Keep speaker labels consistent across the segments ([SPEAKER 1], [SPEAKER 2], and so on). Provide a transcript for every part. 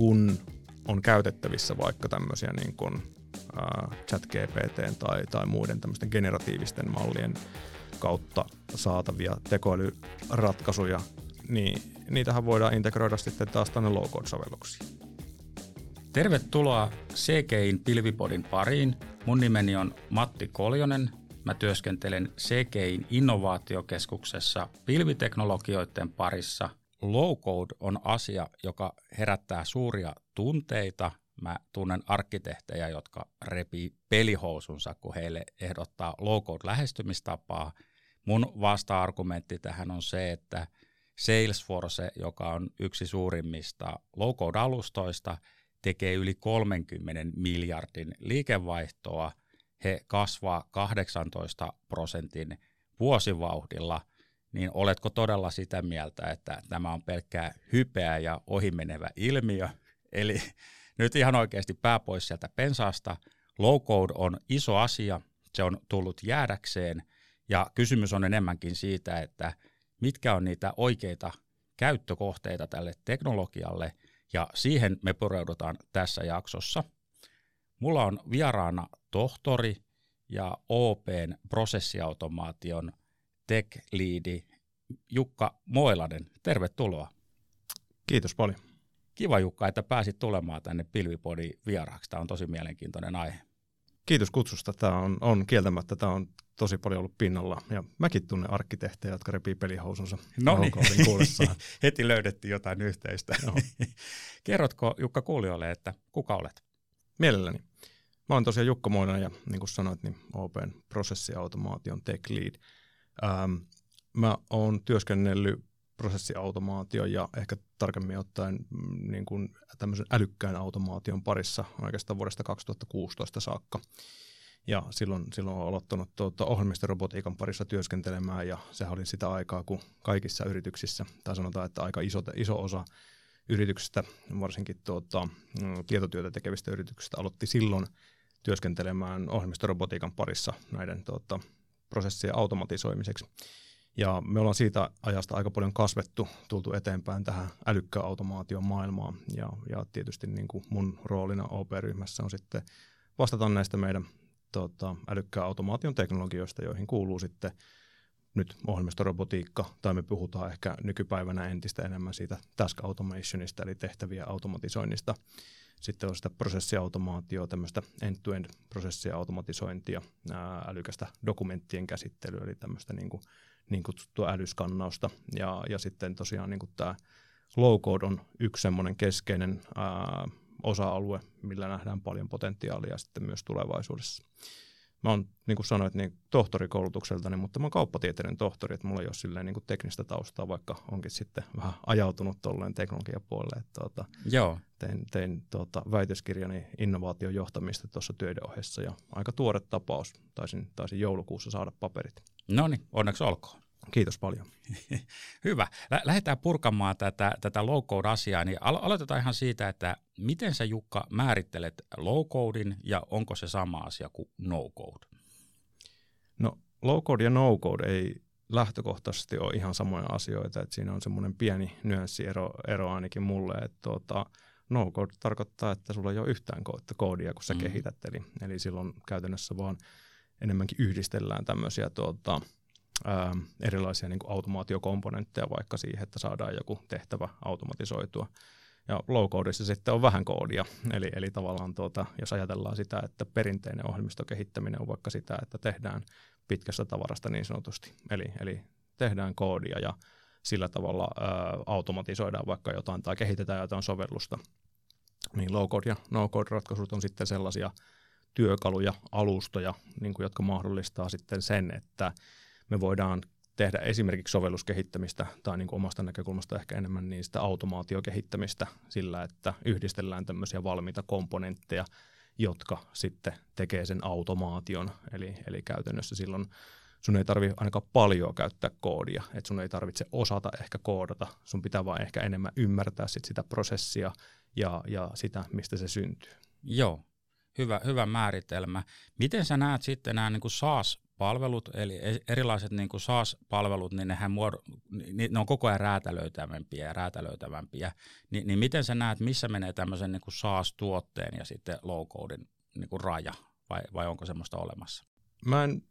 [SPEAKER 1] kun on käytettävissä vaikka tämmöisiä niin kuin, äh, chat GPT tai, tai muiden tämmöisten generatiivisten mallien kautta saatavia tekoälyratkaisuja, niin niitähän voidaan integroida sitten taas tänne low-code-sovelluksiin.
[SPEAKER 2] Tervetuloa CGIn Pilvipodin pariin. Mun nimeni on Matti Koljonen. Mä työskentelen CGIn innovaatiokeskuksessa pilviteknologioiden parissa. Low code on asia, joka herättää suuria tunteita. Mä tunnen arkkitehtejä, jotka repii pelihousunsa, kun heille ehdottaa low code lähestymistapaa. Mun vasta-argumentti tähän on se, että Salesforce, joka on yksi suurimmista low code alustoista, tekee yli 30 miljardin liikevaihtoa. He kasvaa 18 prosentin vuosivauhdilla, niin oletko todella sitä mieltä, että tämä on pelkkää hypeä ja ohimenevä ilmiö? Eli nyt ihan oikeasti pää pois sieltä pensaasta. Low code on iso asia, se on tullut jäädäkseen, ja kysymys on enemmänkin siitä, että mitkä on niitä oikeita käyttökohteita tälle teknologialle – ja siihen me pureudutaan tässä jaksossa. Mulla on vieraana tohtori ja OPn prosessiautomaation tech leadi Jukka Moilanen. Tervetuloa.
[SPEAKER 1] Kiitos paljon.
[SPEAKER 2] Kiva Jukka, että pääsit tulemaan tänne Pilvipodin vieraaksi. Tämä on tosi mielenkiintoinen aihe.
[SPEAKER 1] Kiitos kutsusta. Tämä on, on kieltämättä, tämä on tosi paljon ollut pinnalla. Ja mäkin tunnen arkkitehtejä, jotka repii pelihousunsa
[SPEAKER 2] no niin. Heti löydettiin jotain yhteistä. Kerrotko Jukka kuulijoille, että kuka olet?
[SPEAKER 1] Mielelläni. Mä olen tosiaan Jukka Moinen ja niin kuin sanoit, niin Open prosessiautomaation tech lead. Ähm, mä oon työskennellyt prosessiautomaatio ja ehkä tarkemmin ottaen mm, niin kuin tämmöisen älykkään automaation parissa oikeastaan vuodesta 2016 saakka. Ja silloin, silloin olen aloittanut tuota ohjelmistorobotiikan parissa työskentelemään ja sehän oli sitä aikaa, kun kaikissa yrityksissä, tai sanotaan, että aika iso, iso osa yrityksistä, varsinkin tuota, mm, tietotyötä tekevistä yrityksistä, aloitti silloin työskentelemään ohjelmistorobotiikan parissa näiden tuota, prosessien automatisoimiseksi. Ja me ollaan siitä ajasta aika paljon kasvettu, tultu eteenpäin tähän älykkään automaation maailmaan. Ja, ja tietysti niin kuin mun roolina OP-ryhmässä on sitten vastata näistä meidän tota, älykkään automaation teknologioista, joihin kuuluu sitten nyt ohjelmistorobotiikka, tai me puhutaan ehkä nykypäivänä entistä enemmän siitä task automationista, eli tehtäviä automatisoinnista. Sitten on sitä prosessiautomaatioa, tämmöistä end-to-end prosessia automatisointia, ää, älykästä dokumenttien käsittelyä, eli tämmöistä niin kuin niin kutsuttua älyskannausta. Ja, ja sitten tosiaan niin tämä low code on yksi semmoinen keskeinen ää, osa-alue, millä nähdään paljon potentiaalia sitten myös tulevaisuudessa. Mä oon, niin kuin sanoit, niin tohtorikoulutukseltani, mutta mä oon kauppatieteiden tohtori, että mulla ei ole silleen niin kuin teknistä taustaa, vaikka onkin sitten vähän ajautunut tuolleen teknologiapuolelle. Että, tuota,
[SPEAKER 2] Joo.
[SPEAKER 1] Tein, tein tuota, väitöskirjani innovaation johtamista tuossa työiden ohessa ja aika tuore tapaus. Taisin, taisin joulukuussa saada paperit.
[SPEAKER 2] No niin, onneksi olkoon.
[SPEAKER 1] Kiitos paljon.
[SPEAKER 2] Hyvä. Lähdetään purkamaan tätä, tätä low-code-asiaa. Niin alo- aloitetaan ihan siitä, että miten sä Jukka määrittelet low-codein ja onko se sama asia kuin no-code?
[SPEAKER 1] No low-code ja no-code ei lähtökohtaisesti ole ihan samoja asioita. Että siinä on semmoinen pieni nyanssiero ero ainakin mulle, että tuota, no-code tarkoittaa, että sulla ei ole yhtään koodia, kun sä mm. kehität. Eli, eli silloin käytännössä vaan enemmänkin yhdistellään tämmöisiä tuota, ää, erilaisia niin automaatiokomponentteja vaikka siihen, että saadaan joku tehtävä automatisoitua. Ja low-codeissa sitten on vähän koodia, eli, eli tavallaan tuota, jos ajatellaan sitä, että perinteinen ohjelmistokehittäminen on vaikka sitä, että tehdään pitkästä tavarasta niin sanotusti, eli, eli tehdään koodia ja sillä tavalla ää, automatisoidaan vaikka jotain tai kehitetään jotain sovellusta, niin low-code ja no-code-ratkaisut on sitten sellaisia työkaluja, alustoja, niin kuin, jotka mahdollistaa sitten sen, että me voidaan tehdä esimerkiksi sovelluskehittämistä tai niin kuin omasta näkökulmasta ehkä enemmän niin sitä automaatiokehittämistä sillä, että yhdistellään tämmöisiä valmiita komponentteja, jotka sitten tekee sen automaation. Eli, eli käytännössä silloin sun ei tarvitse ainakaan paljon käyttää koodia, että sun ei tarvitse osata ehkä koodata, sun pitää vaan ehkä enemmän ymmärtää sit sitä prosessia ja, ja sitä, mistä se syntyy.
[SPEAKER 2] Joo, hyvä, hyvä määritelmä. Miten sä näet sitten nämä niin SaaS palvelut, eli e-, erilaiset niin kuin SaaS-palvelut, niin nehän muod- ne on koko ajan räätälöitävämpiä ja räätälöitävämpiä. Ni, niin miten sä näet, missä menee tämmöisen niin kuin SaaS-tuotteen ja sitten low-codein niin kuin raja, vai, vai onko semmoista olemassa?
[SPEAKER 1] Mä en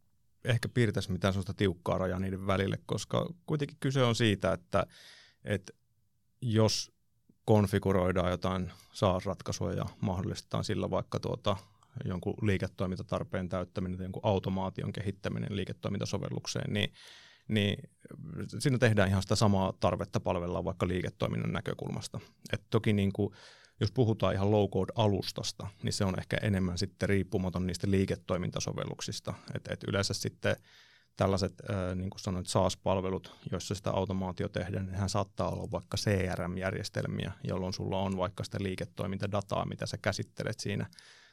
[SPEAKER 1] ehkä piirtäisi mitään sellaista tiukkaa rajaa niiden välille, koska kuitenkin kyse on siitä, että, että jos konfiguroidaan jotain SaaS-ratkaisua ja mahdollistetaan sillä vaikka tuota jonkun liiketoimintatarpeen täyttäminen tai jonkun automaation kehittäminen liiketoimintasovellukseen, niin, niin siinä tehdään ihan sitä samaa tarvetta palvella vaikka liiketoiminnan näkökulmasta. Et toki niin kuin, jos puhutaan ihan low-code-alustasta, niin se on ehkä enemmän sitten riippumaton niistä liiketoimintasovelluksista. Et, et yleensä sitten tällaiset, niin kuin sanoit, SaaS-palvelut, joissa sitä automaatio tehdään, niin nehän saattaa olla vaikka CRM-järjestelmiä, jolloin sulla on vaikka sitä liiketoimintadataa, mitä sä käsittelet siinä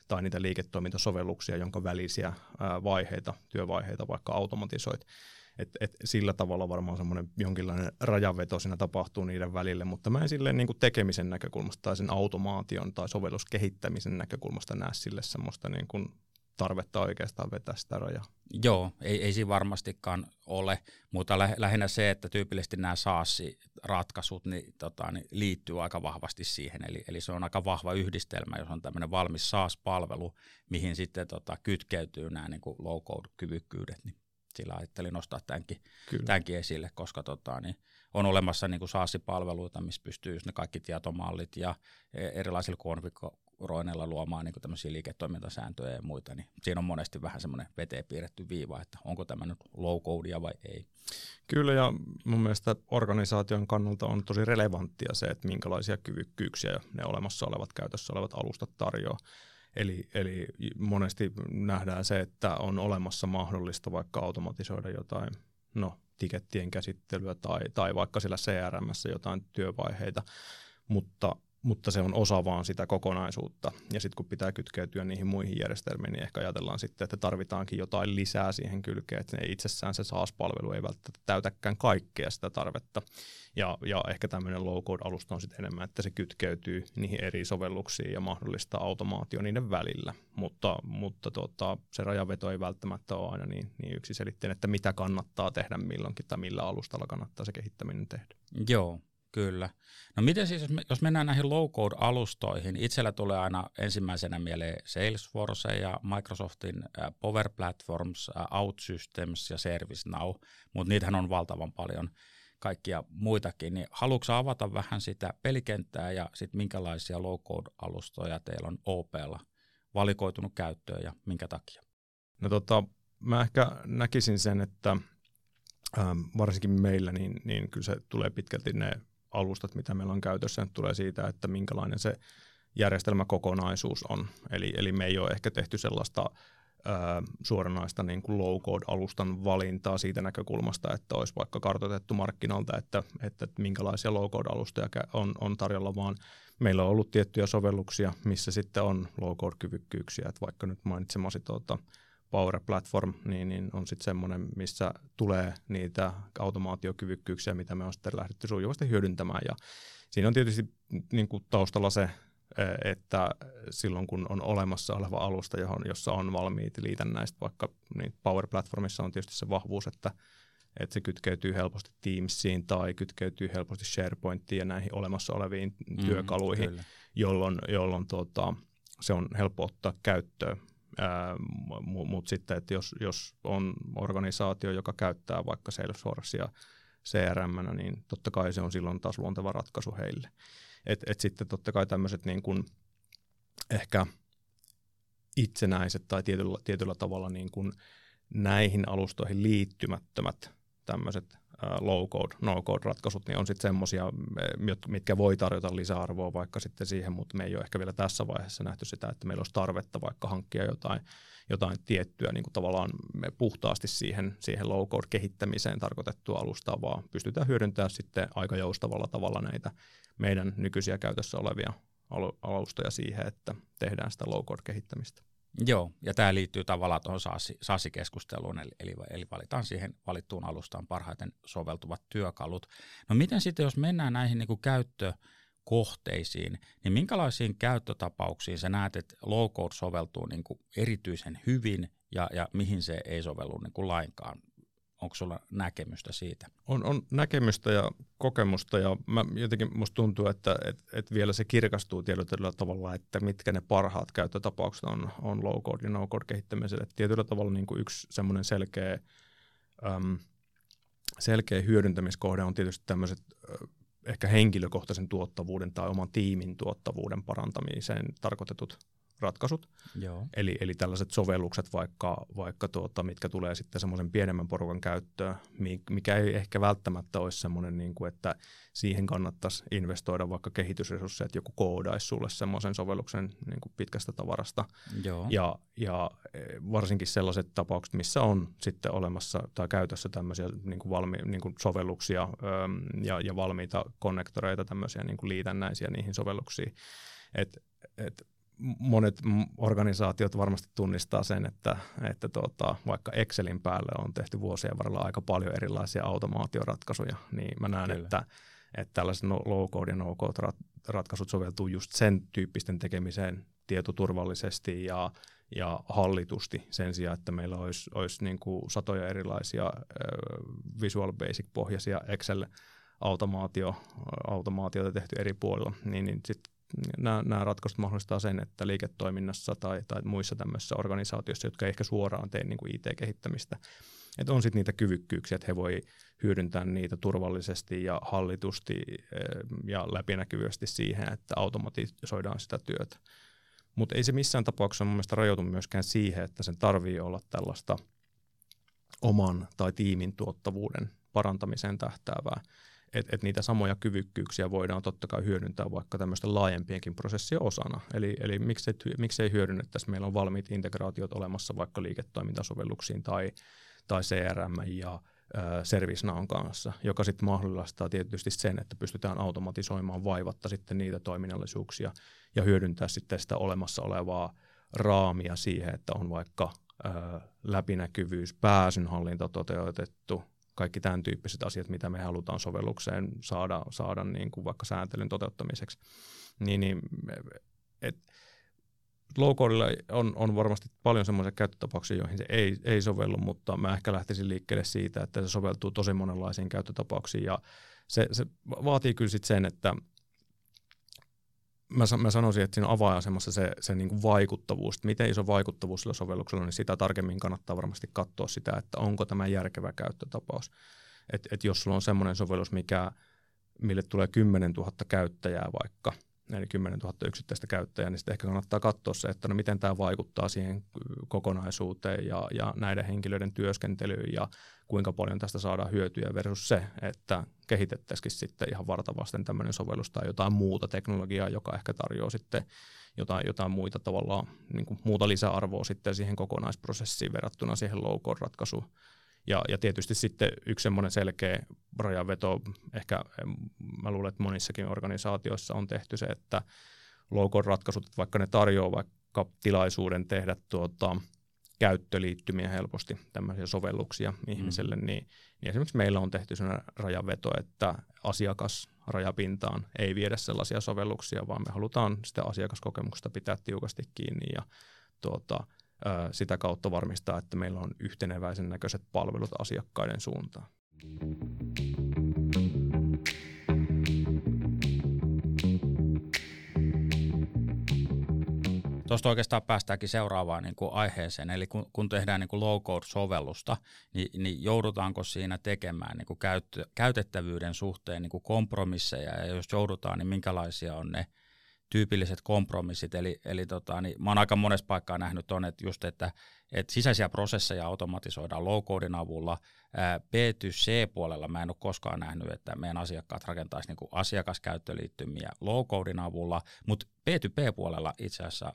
[SPEAKER 1] tai niitä liiketoimintasovelluksia, jonka välisiä vaiheita, työvaiheita vaikka automatisoit. Et, et sillä tavalla varmaan semmoinen jonkinlainen rajanveto siinä tapahtuu niiden välille, mutta mä en silleen niin kuin tekemisen näkökulmasta tai sen automaation tai sovelluskehittämisen näkökulmasta näe sille semmoista niin kuin tarvetta oikeastaan vetää sitä rajaa.
[SPEAKER 2] Joo, ei, ei siinä varmastikaan ole, mutta lä- lähinnä se, että tyypillisesti nämä SaaS-ratkaisut niin, tota, niin liittyy aika vahvasti siihen, eli, eli se on aika vahva yhdistelmä, jos on tämmöinen valmis SaaS-palvelu, mihin sitten tota, kytkeytyy nämä niin low-code-kyvykkyydet, niin sillä ajattelin nostaa tämänkin, tämänkin esille, koska tota, niin on olemassa niin SaaS-palveluita, missä pystyy just ne kaikki tietomallit ja e, erilaisilla konfig- roineilla luomaan niin tämmöisiä liiketoimintasääntöjä ja muita, niin siinä on monesti vähän semmoinen veteen piirretty viiva, että onko tämä nyt low codea vai ei.
[SPEAKER 1] Kyllä ja mun mielestä organisaation kannalta on tosi relevanttia se, että minkälaisia kyvykkyyksiä ne olemassa olevat käytössä olevat alustat tarjoaa. Eli, eli monesti nähdään se, että on olemassa mahdollista vaikka automatisoida jotain, no tikettien käsittelyä tai, tai vaikka sillä CRM jotain työvaiheita, mutta mutta se on osa vaan sitä kokonaisuutta. Ja sitten kun pitää kytkeytyä niihin muihin järjestelmiin, niin ehkä ajatellaan sitten, että tarvitaankin jotain lisää siihen kylkeen, että ne itsessään se SaaS-palvelu ei välttämättä täytäkään kaikkea sitä tarvetta. Ja, ja ehkä tämmöinen low-code-alusta on sitten enemmän, että se kytkeytyy niihin eri sovelluksiin ja mahdollistaa automaatio niiden välillä. Mutta, mutta tota, se rajaveto ei välttämättä ole aina niin, niin yksiselitteinen, että mitä kannattaa tehdä milloinkin tai millä alustalla kannattaa se kehittäminen tehdä.
[SPEAKER 2] Joo, Kyllä. No miten siis, jos mennään näihin low-code-alustoihin, itsellä tulee aina ensimmäisenä mieleen Salesforce ja Microsoftin Power Platforms, OutSystems ja ServiceNow, mutta niitähän on valtavan paljon kaikkia muitakin, niin haluatko avata vähän sitä pelikenttää ja sitten minkälaisia low-code-alustoja teillä on OPlla valikoitunut käyttöön ja minkä takia?
[SPEAKER 1] No tota, mä ehkä näkisin sen, että ähm, varsinkin meillä, niin, niin kyllä se tulee pitkälti ne alustat, mitä meillä on käytössä, tulee siitä, että minkälainen se järjestelmäkokonaisuus on. Eli, eli me ei ole ehkä tehty sellaista suoranaista niin kuin low-code-alustan valintaa siitä näkökulmasta, että olisi vaikka kartoitettu markkinalta, että, että minkälaisia low-code-alustoja on, on tarjolla, vaan meillä on ollut tiettyjä sovelluksia, missä sitten on low-code-kyvykkyyksiä, että vaikka nyt mainitsemasi tuota, Power Platform, niin, niin on sitten semmoinen, missä tulee niitä automaatiokyvykkyyksiä, mitä me on sitten lähdetty sujuvasti hyödyntämään. Ja siinä on tietysti niin kuin taustalla se, e, että silloin kun on olemassa oleva alusta, johon, jossa on valmiit liitännäistä, vaikka niin Power Platformissa on tietysti se vahvuus, että, että se kytkeytyy helposti Teamsiin tai kytkeytyy helposti SharePointiin ja näihin olemassa oleviin mm, työkaluihin, kyllä. jolloin, jolloin tuota, se on helppo ottaa käyttöön mutta sitten, että jos, jos on organisaatio, joka käyttää vaikka Salesforcea CRM, niin totta kai se on silloin taas luonteva ratkaisu heille. Et, et sitten totta kai tämmöiset niin kuin ehkä itsenäiset tai tietyllä, tietyllä tavalla niin kuin näihin alustoihin liittymättömät tämmöiset low-code, no-code-ratkaisut, niin on sitten semmoisia, mitkä voi tarjota lisäarvoa vaikka sitten siihen, mutta me ei ole ehkä vielä tässä vaiheessa nähty sitä, että meillä olisi tarvetta vaikka hankkia jotain, jotain tiettyä niin kuin tavallaan me puhtaasti siihen, siihen low-code-kehittämiseen tarkoitettua alustaa, vaan pystytään hyödyntämään sitten aika joustavalla tavalla näitä meidän nykyisiä käytössä olevia alustoja siihen, että tehdään sitä low-code-kehittämistä.
[SPEAKER 2] Joo, ja tämä liittyy tavallaan tuohon SaaS-keskusteluun, eli, eli, eli valitaan siihen valittuun alustaan parhaiten soveltuvat työkalut. No miten sitten, jos mennään näihin niin kuin käyttökohteisiin, niin minkälaisiin käyttötapauksiin sä näet, että low-code soveltuu niin kuin erityisen hyvin ja, ja mihin se ei sovellu niin kuin lainkaan. Onko sulla näkemystä siitä?
[SPEAKER 1] On, on näkemystä ja kokemusta ja mä jotenkin musta tuntuu, että et, et vielä se kirkastuu tietyllä tavalla, että mitkä ne parhaat käyttötapaukset on, on low code ja no code kehittämiselle. Tietyllä tavalla niin kuin yksi semmoinen selkeä, äm, selkeä hyödyntämiskohde on tietysti tämmöiset ehkä henkilökohtaisen tuottavuuden tai oman tiimin tuottavuuden parantamiseen tarkoitetut ratkaisut. Joo. Eli, eli tällaiset sovellukset vaikka, vaikka tuota, mitkä tulee sitten semmoisen pienemmän porukan käyttöön, mikä ei ehkä välttämättä olisi semmoinen, niin kuin, että siihen kannattaisi investoida vaikka kehitysresursseja, että joku koodaisi sulle semmoisen sovelluksen niin kuin pitkästä tavarasta. Joo. Ja, ja e, varsinkin sellaiset tapaukset, missä on sitten olemassa tai käytössä tämmöisiä niin kuin valmi, niin kuin sovelluksia ja, ja valmiita konnektoreita, tämmöisiä niin kuin liitännäisiä niihin sovelluksiin. Et, et monet organisaatiot varmasti tunnistaa sen, että, että tuota, vaikka Excelin päälle on tehty vuosien varrella aika paljon erilaisia automaatioratkaisuja, niin mä näen, että, että tällaiset no, low-code ja no-code ratkaisut soveltuu just sen tyyppisten tekemiseen tietoturvallisesti ja, ja hallitusti sen sijaan, että meillä olisi, olisi niin kuin satoja erilaisia äh, Visual Basic-pohjaisia Excel automaatio, automaatioita tehty eri puolilla, niin, niin sitten nämä, nämä ratkaisut mahdollistaa sen, että liiketoiminnassa tai, tai muissa tämmöisissä organisaatioissa, jotka ei ehkä suoraan tee niin kuin IT-kehittämistä, että on sitten niitä kyvykkyyksiä, että he voi hyödyntää niitä turvallisesti ja hallitusti eh, ja läpinäkyvästi siihen, että automatisoidaan sitä työtä. Mutta ei se missään tapauksessa mun mielestä rajoitu myöskään siihen, että sen tarvii olla tällaista oman tai tiimin tuottavuuden parantamiseen tähtäävää että et niitä samoja kyvykkyyksiä voidaan totta kai hyödyntää vaikka tämmöisten laajempienkin prosessien osana. Eli, eli miksei, miksei hyödynnettäisi, meillä on valmiit integraatiot olemassa vaikka liiketoimintasovelluksiin tai, tai CRM ja ServiceNown kanssa, joka sitten mahdollistaa tietysti sen, että pystytään automatisoimaan vaivatta sitten niitä toiminnallisuuksia ja hyödyntää sitten sitä olemassa olevaa raamia siihen, että on vaikka läpinäkyvyys, pääsynhallinta toteutettu, kaikki tämän tyyppiset asiat, mitä me halutaan sovellukseen saada, saada niin kuin vaikka sääntelyn toteuttamiseksi. Niin, niin et, low on, on varmasti paljon semmoisia käyttötapauksia, joihin se ei, ei sovellu, mutta mä ehkä lähtisin liikkeelle siitä, että se soveltuu tosi monenlaisiin käyttötapauksiin ja se, se vaatii kyllä sit sen, että mä, mä sanoisin, että siinä avainasemassa se, se niin kuin vaikuttavuus, että miten iso vaikuttavuus sillä sovelluksella, niin sitä tarkemmin kannattaa varmasti katsoa sitä, että onko tämä järkevä käyttötapaus. Et, et jos sulla on semmoinen sovellus, mikä, mille tulee 10 000 käyttäjää vaikka, eli 10 000 yksittäistä käyttäjää, niin sitten ehkä kannattaa katsoa se, että no miten tämä vaikuttaa siihen kokonaisuuteen ja, ja näiden henkilöiden työskentelyyn ja kuinka paljon tästä saadaan hyötyä versus se, että kehitettäisikin sitten ihan vartavasten tämmöinen sovellus tai jotain muuta teknologiaa, joka ehkä tarjoaa sitten jotain, jotain muita tavallaan niin kuin muuta lisäarvoa sitten siihen kokonaisprosessiin verrattuna siihen low ratkaisuun. Ja, ja tietysti sitten yksi semmoinen selkeä rajanveto, ehkä mä luulen, että monissakin organisaatioissa on tehty se, että low ratkaisut, vaikka ne tarjoaa vaikka tilaisuuden tehdä tuota, käyttöliittymiä helposti, tämmöisiä sovelluksia ihmiselle, mm. niin, niin esimerkiksi meillä on tehty sellainen rajaveto, että asiakas rajapintaan ei viedä sellaisia sovelluksia, vaan me halutaan sitä asiakaskokemuksesta pitää tiukasti kiinni ja tuota, sitä kautta varmistaa, että meillä on yhteneväisen näköiset palvelut asiakkaiden suuntaan.
[SPEAKER 2] Tuosta oikeastaan päästäänkin seuraavaan niin kuin aiheeseen, eli kun, kun tehdään niin low-code-sovellusta, niin, niin joudutaanko siinä tekemään niin kuin käyttö, käytettävyyden suhteen niin kuin kompromisseja, ja jos joudutaan, niin minkälaisia on ne tyypilliset kompromissit, eli, eli tota, niin mä oon aika monessa paikkaa nähnyt on, että just, että, että sisäisiä prosesseja automatisoidaan low-codein avulla, B2C-puolella mä en ole koskaan nähnyt, että meidän asiakkaat rakentaisi niin asiakaskäyttöliittymiä low-codein avulla, mutta B2B-puolella itse asiassa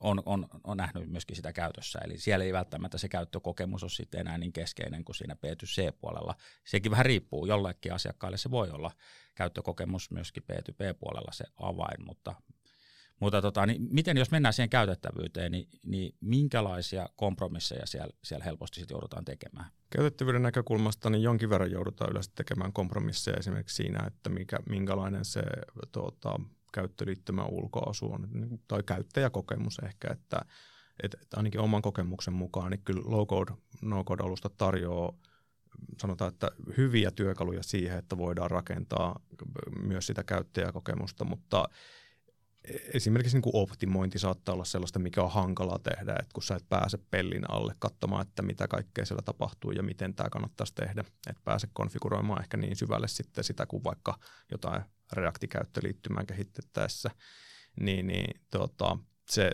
[SPEAKER 2] on, on, on nähnyt myöskin sitä käytössä. Eli siellä ei välttämättä se käyttökokemus ole sitten enää niin keskeinen kuin siinä B2C-puolella. Sekin vähän riippuu, jollekin asiakkaalle se voi olla käyttökokemus myöskin B2B-puolella se avain, mutta mutta tota, niin miten jos mennään siihen käytettävyyteen, niin, niin minkälaisia kompromisseja siellä, siellä helposti sit joudutaan tekemään?
[SPEAKER 1] Käytettävyyden näkökulmasta niin jonkin verran joudutaan yleensä tekemään kompromisseja. Esimerkiksi siinä, että mikä, minkälainen se tuota, käyttöliittymä ulkoasu on, tai käyttäjäkokemus ehkä, että että ainakin oman kokemuksen mukaan, niin kyllä low-code, no-code-alusta tarjoaa sanotaan, että hyviä työkaluja siihen, että voidaan rakentaa myös sitä käyttäjäkokemusta, mutta esimerkiksi niin kuin optimointi saattaa olla sellaista, mikä on hankalaa tehdä, että kun sä et pääse pellin alle katsomaan, että mitä kaikkea siellä tapahtuu ja miten tämä kannattaisi tehdä, että pääse konfiguroimaan ehkä niin syvälle sitten sitä kuin vaikka jotain React-käyttöliittymään kehitettäessä, niin, niin tota, se,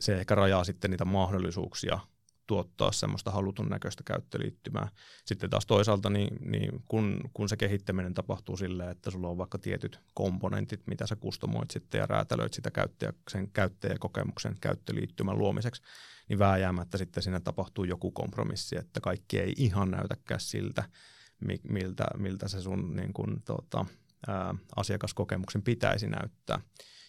[SPEAKER 1] se ehkä rajaa sitten niitä mahdollisuuksia tuottaa semmoista halutun näköistä käyttöliittymää. Sitten taas toisaalta, niin, niin kun, kun se kehittäminen tapahtuu silleen, että sulla on vaikka tietyt komponentit, mitä sä kustomoit sitten ja räätälöit sitä käyttäjä, sen käyttäjäkokemuksen käyttöliittymän luomiseksi, niin vääjäämättä sitten siinä tapahtuu joku kompromissi, että kaikki ei ihan näytäkään siltä, miltä, miltä se sun niin kun, tota, ää, asiakaskokemuksen pitäisi näyttää.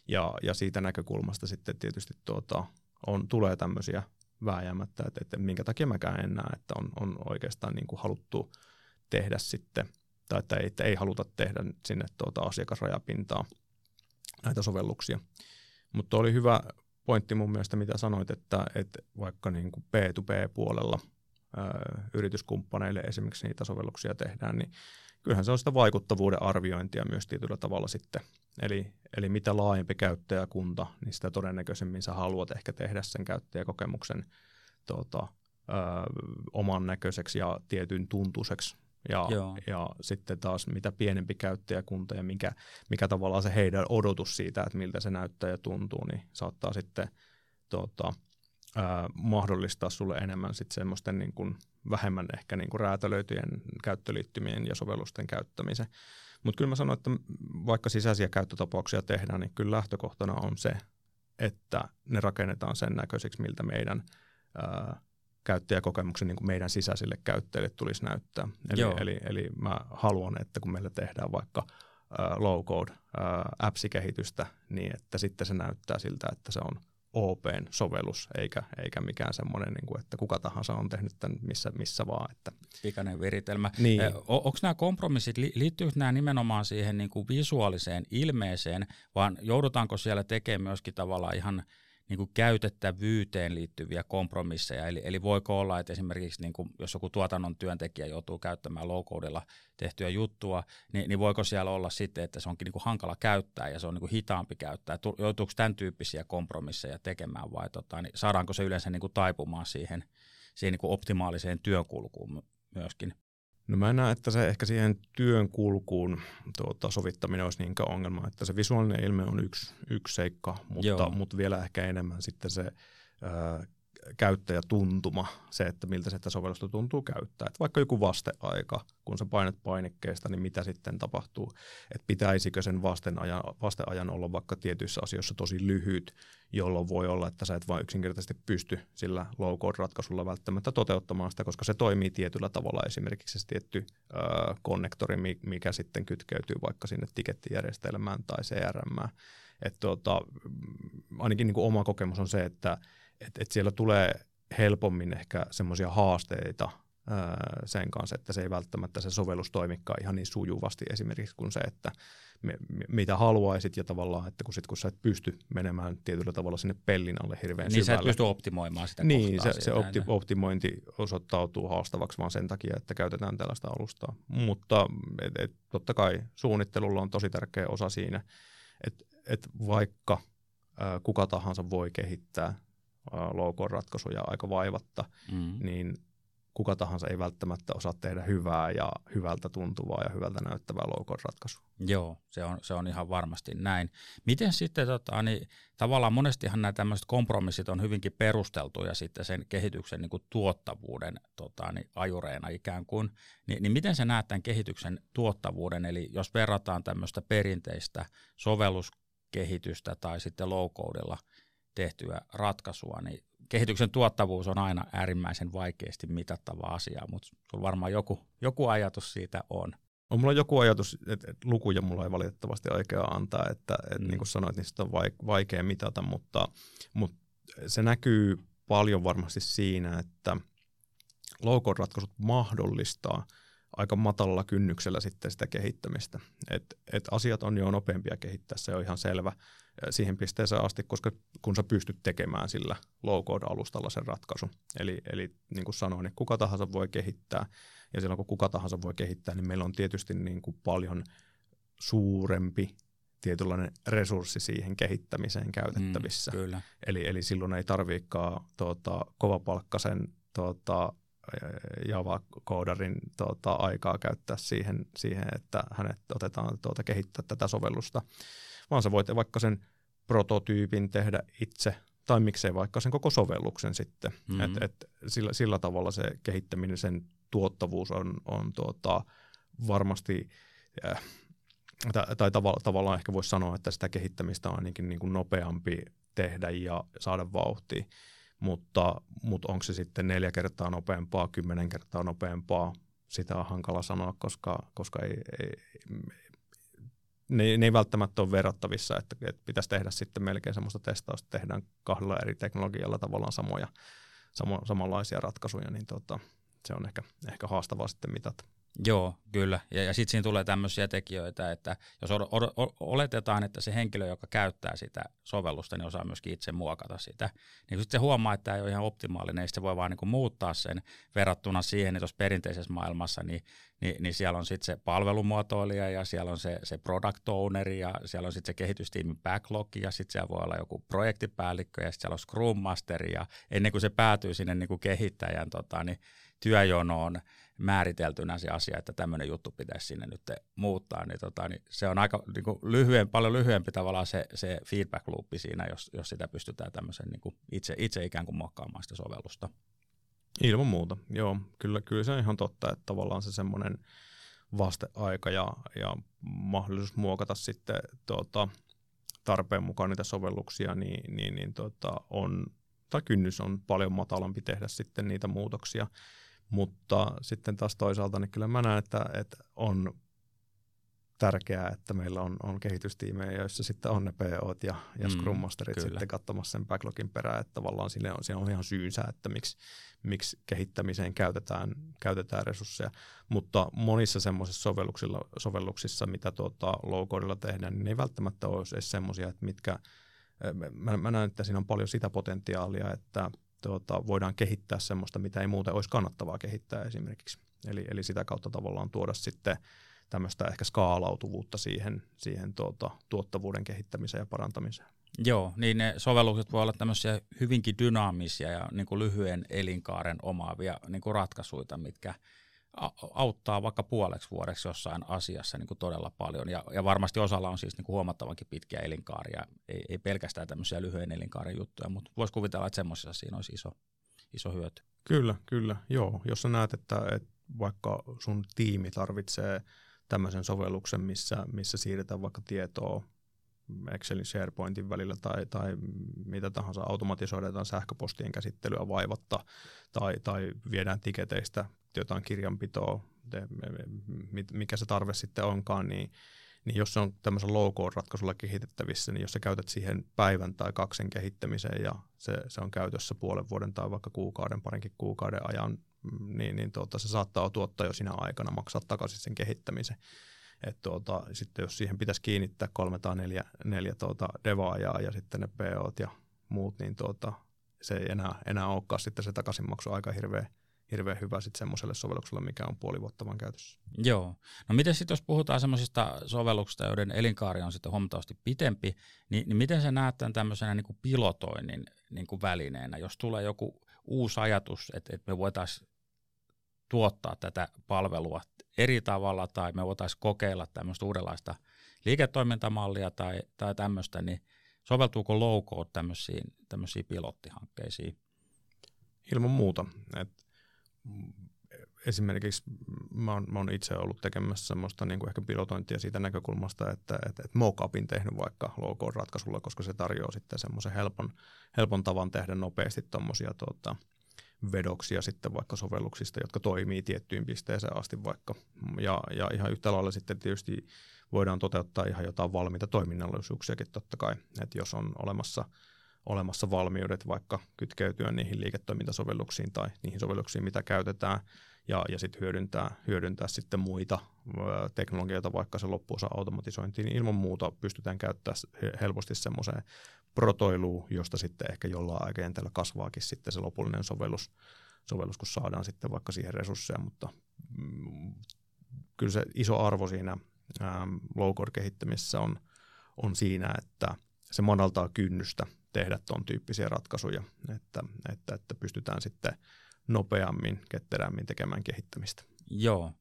[SPEAKER 1] Ja, ja siitä näkökulmasta sitten tietysti tuota, on, tulee tämmöisiä vääjäämättä, että, että minkä takia mäkään en näe, että on, on oikeastaan niin kuin haluttu tehdä sitten, tai että ei, että ei haluta tehdä sinne tuota asiakasrajapintaa näitä sovelluksia. Mutta oli hyvä pointti mun mielestä, mitä sanoit, että, että vaikka niin kuin B2B-puolella ää, yrityskumppaneille esimerkiksi niitä sovelluksia tehdään, niin kyllähän se on sitä vaikuttavuuden arviointia myös tietyllä tavalla sitten. Eli, eli mitä laajempi käyttäjäkunta, niin sitä todennäköisemmin sä haluat ehkä tehdä sen käyttäjäkokemuksen tuota, ö, oman näköiseksi ja tietyn tuntuiseksi. Ja, ja sitten taas mitä pienempi käyttäjäkunta ja mikä, mikä tavallaan se heidän odotus siitä, että miltä se näyttää ja tuntuu, niin saattaa sitten tuota, ää, mahdollistaa sulle enemmän sitten semmoisten niin kuin vähemmän ehkä niin kuin räätälöityjen käyttöliittymien ja sovellusten käyttämisen. Mutta kyllä mä sanoin, että vaikka sisäisiä käyttötapauksia tehdään, niin kyllä lähtökohtana on se, että ne rakennetaan sen näköiseksi, miltä meidän ää, käyttäjäkokemuksen niin kuin meidän sisäisille käyttäjille tulisi näyttää. Eli, eli, eli mä haluan, että kun meillä tehdään vaikka low-code appsi-kehitystä, niin että sitten se näyttää siltä, että se on OPn sovellus, eikä, eikä mikään semmoinen, niin kuin, että kuka tahansa on tehnyt tämän missä, missä vaan. Että.
[SPEAKER 2] Pikainen viritelmä. Niin. Onko nämä kompromissit, liittyykö nämä nimenomaan siihen niin kuin visuaaliseen ilmeeseen, vaan joudutaanko siellä tekemään myöskin tavallaan ihan – niin kuin käytettävyyteen liittyviä kompromisseja. Eli, eli voiko olla, että esimerkiksi niin kuin, jos joku tuotannon työntekijä joutuu käyttämään low tehtyä juttua, niin, niin voiko siellä olla sitten, että se onkin niin kuin hankala käyttää ja se on niin kuin hitaampi käyttää. Joutuuko tämän tyyppisiä kompromisseja tekemään vai tota, niin saadaanko se yleensä niin kuin taipumaan siihen, siihen niin kuin optimaaliseen työkulkuun myöskin?
[SPEAKER 1] No mä näen, että se ehkä siihen työn kulkuun tuota, sovittaminen olisi niinkään ongelma, että se visuaalinen ilme on yksi, yksi seikka, mutta, mutta vielä ehkä enemmän sitten se ää, käyttäjätuntuma, se, että miltä sitä sovellusta tuntuu käyttää. Että vaikka joku vasteaika, kun sä painat painikkeesta, niin mitä sitten tapahtuu? Että pitäisikö sen vasteajan, vasteajan olla vaikka tietyissä asioissa tosi lyhyt, jolloin voi olla, että sä et vain yksinkertaisesti pysty sillä low-code-ratkaisulla välttämättä toteuttamaan sitä, koska se toimii tietyllä tavalla. Esimerkiksi se tietty äh, konnektori, mikä sitten kytkeytyy vaikka sinne tikettijärjestelmään tai CRM. Että tuota, ainakin niin kuin oma kokemus on se, että että et siellä tulee helpommin ehkä semmoisia haasteita ää, sen kanssa, että se ei välttämättä se sovellus toimikaan ihan niin sujuvasti esimerkiksi kuin se, että me, mitä haluaisit ja tavallaan, että kun, sit, kun sä et pysty menemään tietyllä tavalla sinne pellin alle hirveän
[SPEAKER 2] niin
[SPEAKER 1] syvälle.
[SPEAKER 2] Niin sä et pysty optimoimaan sitä
[SPEAKER 1] Niin, se, se opti, optimointi osoittautuu haastavaksi vaan sen takia, että käytetään tällaista alustaa. Mutta et, et, totta kai suunnittelulla on tosi tärkeä osa siinä, että et vaikka ää, kuka tahansa voi kehittää low-ratkaisuja aika vaivatta, mm. niin kuka tahansa ei välttämättä osaa tehdä hyvää ja hyvältä tuntuvaa ja hyvältä näyttävää low ratkaisua.
[SPEAKER 2] Joo, se on, se on ihan varmasti näin. Miten sitten, tota, niin, tavallaan monestihan nämä tämmöiset kompromissit on hyvinkin perusteltuja sitten sen kehityksen niin kuin tuottavuuden tota, niin, ajureina ikään kuin, Ni, niin miten sä näet tämän kehityksen tuottavuuden, eli jos verrataan tämmöistä perinteistä sovelluskehitystä tai sitten low tehtyä ratkaisua, niin kehityksen tuottavuus on aina äärimmäisen vaikeasti mitattava asia, mutta sulla varmaan joku, joku ajatus siitä on.
[SPEAKER 1] On mulla joku ajatus, että, että lukuja mulla ei valitettavasti oikea antaa, että, että mm. niin kuin sanoit, niin sitä on vaikea mitata, mutta, mutta se näkyy paljon varmasti siinä, että low ratkaisut mahdollistaa aika matalalla kynnyksellä sitten sitä kehittämistä. Et, et asiat on jo nopeampia kehittää, se on ihan selvä siihen pisteeseen asti, koska kun sä pystyt tekemään sillä low-code-alustalla sen ratkaisun. Eli, eli niin kuin sanoin, niin kuka tahansa voi kehittää, ja silloin kun kuka tahansa voi kehittää, niin meillä on tietysti niin kuin paljon suurempi tietynlainen resurssi siihen kehittämiseen käytettävissä.
[SPEAKER 2] Mm, kyllä.
[SPEAKER 1] Eli, eli silloin ei tarviikaan tuota, kovapalkkaisen tuota, Java-koodarin tuota, aikaa käyttää siihen, siihen, että hänet otetaan tuota, kehittää tätä sovellusta, vaan sä voit vaikka sen prototyypin tehdä itse, tai miksei vaikka sen koko sovelluksen sitten. Mm-hmm. Et, et sillä, sillä tavalla se kehittäminen, sen tuottavuus on, on tuota, varmasti, äh, tai, tai tavalla, tavallaan ehkä voisi sanoa, että sitä kehittämistä on ainakin niin kuin nopeampi tehdä ja saada vauhtia mutta, mutta onko se sitten neljä kertaa nopeampaa, kymmenen kertaa nopeampaa, sitä on hankala sanoa, koska, koska ei, ei, ne, ne ei välttämättä ole verrattavissa, että, että pitäisi tehdä sitten melkein semmoista testausta, tehdään kahdella eri teknologialla tavallaan samoja, samo, samanlaisia ratkaisuja, niin tota, se on ehkä, ehkä haastavaa sitten mitata.
[SPEAKER 2] Joo, kyllä. Ja, ja sitten siinä tulee tämmöisiä tekijöitä, että jos od- od- oletetaan, että se henkilö, joka käyttää sitä sovellusta, niin osaa myöskin itse muokata sitä, niin sitten se huomaa, että tämä ei ole ihan optimaalinen, niin sitten se voi vaan niin muuttaa sen verrattuna siihen, että jos perinteisessä maailmassa, niin, niin, niin siellä on sitten se palvelumuotoilija ja siellä on se, se product owner ja siellä on sitten se kehitystiimin backlog ja sitten siellä voi olla joku projektipäällikkö ja sitten siellä on scrum master ja ennen kuin se päätyy sinne niin kuin kehittäjän tota, niin työjonoon, määriteltynä se asia, että tämmöinen juttu pitäisi sinne nyt muuttaa, niin, tota, niin se on aika niin kuin lyhyen, paljon lyhyempi tavallaan se, se feedback loopi siinä, jos, jos sitä pystytään tämmöisen niin kuin itse, itse ikään kuin mokkaamaan sitä sovellusta.
[SPEAKER 1] Ilman muuta, joo. Kyllä, kyllä se on ihan totta, että tavallaan se semmoinen vasteaika ja, ja mahdollisuus muokata sitten tuota, tarpeen mukaan niitä sovelluksia, niin, niin, niin tuota, on, tai kynnys on paljon matalampi tehdä sitten niitä muutoksia. Mutta sitten taas toisaalta niin kyllä mä näen, että, että on tärkeää, että meillä on, on kehitystiimejä, joissa sitten on ne POt ja, ja mm, Scrum Masterit kyllä. sitten katsomassa sen backlogin perään, että tavallaan siinä on, siinä on ihan syynsä, että miksi, miksi kehittämiseen käytetään, käytetään resursseja. Mutta monissa semmoisissa sovelluksissa, mitä tuota low tehdään, niin ne ei välttämättä ole edes semmoisia, että mitkä, mä, mä näen, että siinä on paljon sitä potentiaalia, että tuota, voidaan kehittää semmoista, mitä ei muuten olisi kannattavaa kehittää esimerkiksi. Eli, eli sitä kautta tavallaan tuoda sitten tämmöistä ehkä skaalautuvuutta siihen, siihen tuota, tuottavuuden kehittämiseen ja parantamiseen.
[SPEAKER 2] Joo, niin ne sovellukset voi olla tämmöisiä hyvinkin dynaamisia ja niin kuin lyhyen elinkaaren omaavia niin kuin ratkaisuja, mitkä auttaa vaikka puoleksi vuodeksi jossain asiassa niin kuin todella paljon. Ja, ja varmasti osalla on siis niin kuin huomattavankin pitkiä elinkaaria, ei, ei pelkästään tämmöisiä lyhyen elinkaaren juttuja, mutta voisi kuvitella, että semmoisessa siinä olisi iso, iso hyöty.
[SPEAKER 1] Kyllä, kyllä. Joo, jos sä näet, että, että vaikka sun tiimi tarvitsee tämmöisen sovelluksen, missä, missä siirretään vaikka tietoa Excelin SharePointin välillä tai, tai mitä tahansa automatisoidaan sähköpostien käsittelyä vaivatta tai, tai viedään tiketeistä jotain kirjanpitoa, mikä se tarve sitten onkaan, niin, niin jos se on tämmöisen low-code-ratkaisulla kehitettävissä, niin jos sä käytät siihen päivän tai kaksen kehittämiseen ja se, se on käytössä puolen vuoden tai vaikka kuukauden, parinkin kuukauden ajan, niin, niin tuota, se saattaa tuottaa jo sinä aikana maksaa takaisin sen kehittämisen. Et tuota, sitten jos siihen pitäisi kiinnittää kolme tai neljä, neljä tuota devaajaa ja sitten ne POt ja muut, niin tuota, se ei enää, enää olekaan sitten se takaisinmaksu aika hirveä, hirveän hyvä sitten semmoiselle sovellukselle, mikä on puoli vuotta vaan käytössä.
[SPEAKER 2] Joo. No miten sitten jos puhutaan semmoisista sovelluksista, joiden elinkaari on sitten huomattavasti pitempi, niin, niin miten sä näet tämän tämmöisenä niin kuin pilotoinnin niin kuin välineenä, jos tulee joku uusi ajatus, että, että me voitaisiin tuottaa tätä palvelua eri tavalla tai me voitaisiin kokeilla tämmöistä uudenlaista liiketoimintamallia tai, tai tämmöistä, niin soveltuuko low code tämmöisiin, tämmöisiin pilottihankkeisiin?
[SPEAKER 1] Ilman muuta. Et esimerkiksi mä oon, mä oon itse ollut tekemässä semmoista niin kuin ehkä pilotointia siitä näkökulmasta, että, että, että mockupin tehnyt vaikka low ratkaisulla, koska se tarjoaa sitten semmoisen helpon, helpon tavan tehdä nopeasti tuommoisia tuota, vedoksia sitten vaikka sovelluksista, jotka toimii tiettyyn pisteeseen asti vaikka. Ja, ja ihan yhtä lailla sitten tietysti voidaan toteuttaa ihan jotain valmiita toiminnallisuuksiakin totta kai, että jos on olemassa, olemassa valmiudet vaikka kytkeytyä niihin liiketoimintasovelluksiin tai niihin sovelluksiin, mitä käytetään, ja, ja sitten hyödyntää, hyödyntää sitten muita teknologioita, vaikka se loppuosa automatisointiin, niin ilman muuta pystytään käyttämään helposti semmoiseen protoiluun, josta sitten ehkä jollain aikajenteellä kasvaakin sitten se lopullinen sovellus, sovellus, kun saadaan sitten vaikka siihen resursseja, mutta mm, kyllä se iso arvo siinä ähm, low-code-kehittämisessä on, on siinä, että se madaltaa kynnystä tehdä tuon tyyppisiä ratkaisuja, että, että, että pystytään sitten nopeammin, ketterämmin tekemään kehittämistä.
[SPEAKER 2] Joo,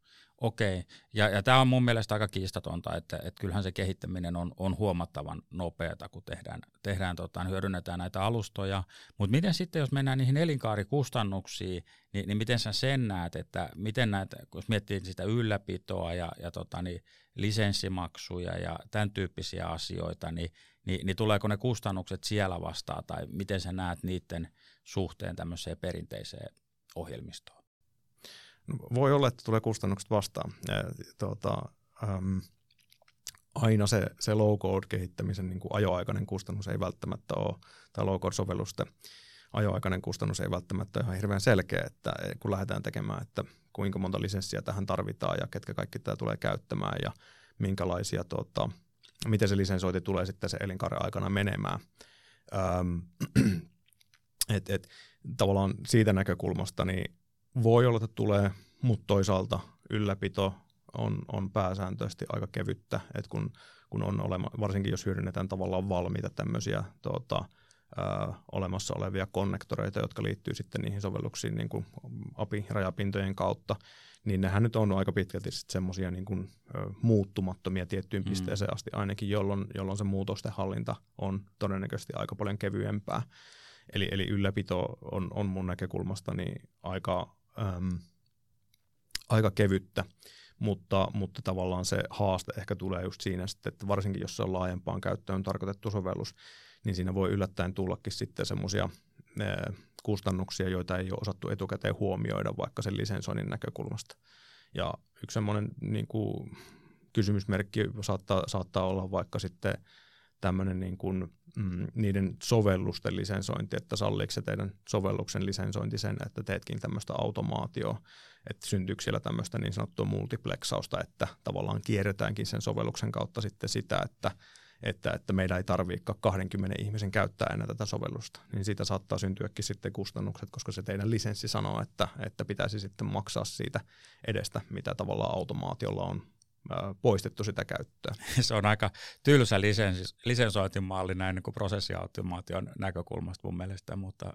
[SPEAKER 2] okei. Ja, ja tämä on mun mielestä aika kiistatonta, että, että kyllähän se kehittäminen on, on huomattavan nopeata, kun tehdään, tehdään tota, hyödynnetään näitä alustoja. Mutta miten sitten, jos mennään niihin elinkaarikustannuksiin, niin, niin miten sä sen näet, että miten näet, kun miettii sitä ylläpitoa ja, ja tota, niin lisenssimaksuja ja tämän tyyppisiä asioita, niin, niin, niin tuleeko ne kustannukset siellä vastaan, tai miten sä näet niiden suhteen tämmöiseen perinteiseen ohjelmistoon?
[SPEAKER 1] Voi olla, että tulee kustannukset vastaan. Ja, tuota, äm, aina se, se low-code-kehittämisen niin kuin ajoaikainen kustannus ei välttämättä ole, tai low-code-sovellusten ajoaikainen kustannus ei välttämättä ole ihan hirveän selkeä, että kun lähdetään tekemään, että kuinka monta lisenssiä tähän tarvitaan ja ketkä kaikki tämä tulee käyttämään ja minkälaisia, tuota, miten se lisensointi tulee sitten se elinkaaren aikana menemään. Ähm, et, et, tavallaan siitä näkökulmasta niin voi olla, että tulee, mutta toisaalta ylläpito on, on pääsääntöisesti aika kevyttä, että kun, kun on olema, varsinkin jos hyödynnetään tavallaan valmiita tämmöisiä tuota, ää, olemassa olevia konnektoreita, jotka liittyy sitten niihin sovelluksiin niin kuin API-rajapintojen kautta, niin nehän nyt on aika pitkälti semmoisia niin kuin, ö, muuttumattomia tiettyyn mm. pisteeseen asti ainakin, jolloin, jolloin se muutosten hallinta on todennäköisesti aika paljon kevyempää. Eli, eli ylläpito on, on mun näkökulmasta niin aika, äm, aika kevyttä, mutta, mutta tavallaan se haaste ehkä tulee just siinä sitten, että varsinkin jos se on laajempaan käyttöön tarkoitettu sovellus, niin siinä voi yllättäen tullakin sitten semmoisia kustannuksia, joita ei ole osattu etukäteen huomioida vaikka sen lisensoinnin näkökulmasta. Ja yksi semmoinen niin kysymysmerkki saattaa, saattaa olla vaikka sitten tämmöinen niin kuin, mm, niiden sovellusten lisensointi, että salliiko se teidän sovelluksen lisensointi sen, että teetkin tämmöistä automaatioa, että syntyykö siellä tämmöistä niin sanottua multiplexausta, että tavallaan kierretäänkin sen sovelluksen kautta sitten sitä, että että, että meidän ei tarvitse 20 ihmisen käyttää enää tätä sovellusta, niin siitä saattaa syntyäkin sitten kustannukset, koska se teidän lisenssi sanoo, että, että pitäisi sitten maksaa siitä edestä, mitä tavallaan automaatiolla on poistettu sitä käyttöä.
[SPEAKER 2] Se on aika tylsä lisens, lisensointimalli näin niin kuin prosessiautomaation näkökulmasta mun mielestä, mutta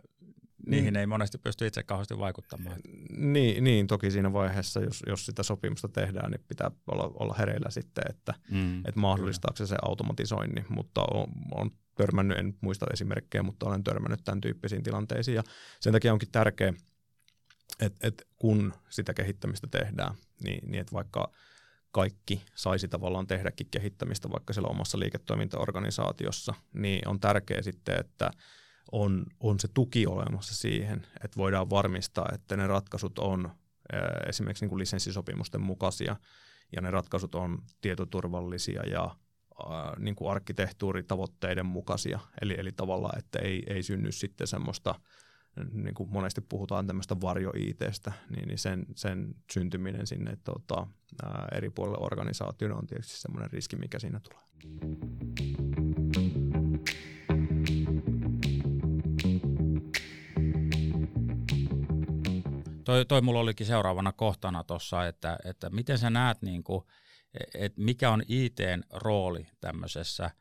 [SPEAKER 2] niihin mm. ei monesti pysty itse kauheasti vaikuttamaan.
[SPEAKER 1] Niin, niin toki siinä vaiheessa, jos, jos sitä sopimusta tehdään, niin pitää olla, olla hereillä sitten, että, mm, että mahdollistaako se se automatisoinnin, mutta on, on törmännyt, en muista esimerkkejä, mutta olen törmännyt tämän tyyppisiin tilanteisiin ja sen takia onkin tärkeää, että, että kun sitä kehittämistä tehdään, niin, niin että vaikka kaikki saisi tavallaan tehdäkin kehittämistä vaikka siellä omassa liiketoimintaorganisaatiossa, niin on tärkeää sitten, että on, on se tuki olemassa siihen, että voidaan varmistaa, että ne ratkaisut on esimerkiksi niin kuin lisenssisopimusten mukaisia ja ne ratkaisut on tietoturvallisia ja niin kuin arkkitehtuuritavoitteiden mukaisia. Eli, eli tavallaan, että ei, ei synny sitten semmoista niin kuin monesti puhutaan tämmöistä varjo-ITstä, niin, niin sen, sen syntyminen sinne tota, ää, eri puolille organisaatioon on tietysti semmoinen riski, mikä siinä tulee.
[SPEAKER 2] Toi, toi mulla olikin seuraavana kohtana tuossa, että, että miten sä näet, niin kuin, että mikä on ITn rooli tämmöisessä –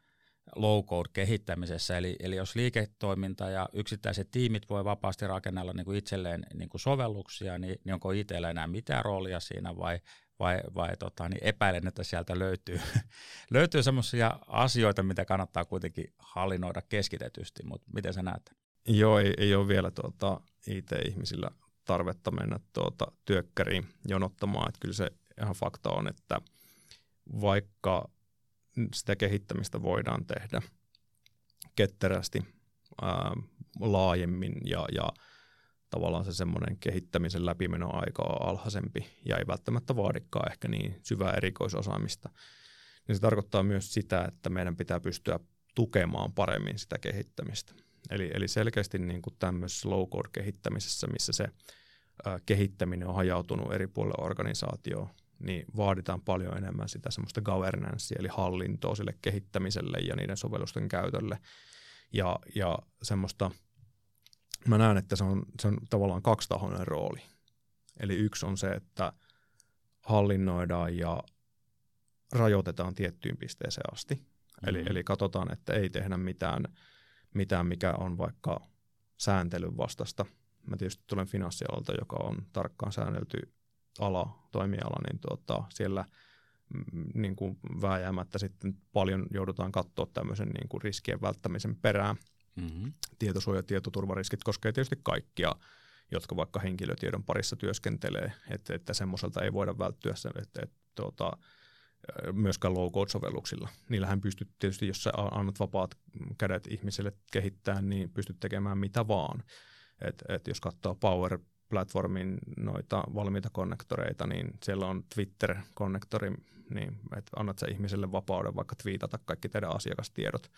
[SPEAKER 2] low-code-kehittämisessä, eli, eli jos liiketoiminta ja yksittäiset tiimit voi vapaasti rakennella niin kuin itselleen niin kuin sovelluksia, niin, niin onko itsellä enää mitään roolia siinä vai, vai, vai tota, niin epäilen, että sieltä löytyy, löytyy sellaisia asioita, mitä kannattaa kuitenkin hallinnoida keskitetysti, mutta miten sä näet?
[SPEAKER 1] Joo, ei, ei ole vielä tuota, IT-ihmisillä tarvetta mennä tuota, työkkäriin jonottamaan, että kyllä se ihan fakta on, että vaikka sitä kehittämistä voidaan tehdä ketterästi ää, laajemmin ja, ja tavallaan se semmoinen kehittämisen läpimenoaika on alhaisempi ja ei välttämättä vaadikaan ehkä niin syvää erikoisosaamista. Niin se tarkoittaa myös sitä, että meidän pitää pystyä tukemaan paremmin sitä kehittämistä. Eli, eli selkeästi niin kuin tämmöisessä low-code-kehittämisessä, missä se ää, kehittäminen on hajautunut eri puolille organisaatioon, niin vaaditaan paljon enemmän sitä semmoista governancea, eli hallintoa sille kehittämiselle ja niiden sovellusten käytölle. Ja, ja semmoista, mä näen, että se on, se on tavallaan kaksitahoinen rooli. Eli yksi on se, että hallinnoidaan ja rajoitetaan tiettyyn pisteeseen asti. Mm-hmm. Eli, eli katsotaan, että ei tehdä mitään, mitään, mikä on vaikka sääntelyn vastasta. Mä tietysti tulen finanssialalta, joka on tarkkaan säännelty ala, toimiala, niin tuota, siellä mm, niin kuin vääjäämättä sitten paljon joudutaan katsoa tämmöisen niin kuin riskien välttämisen perään. Mm-hmm. Tietosuoja- ja tietoturvariskit koskee tietysti kaikkia, jotka vaikka henkilötiedon parissa työskentelee, että, että semmoiselta ei voida välttyä, että, että, että tuota, myöskään low-code-sovelluksilla. Niillähän pystyt tietysti, jos sä annat vapaat kädet ihmiselle kehittää, niin pystyt tekemään mitä vaan. Et, et jos katsoo Power Platformin noita valmiita konnektoreita, niin siellä on Twitter-konnektori, niin että annat sä ihmiselle vapauden vaikka twiitata kaikki teidän asiakastiedot,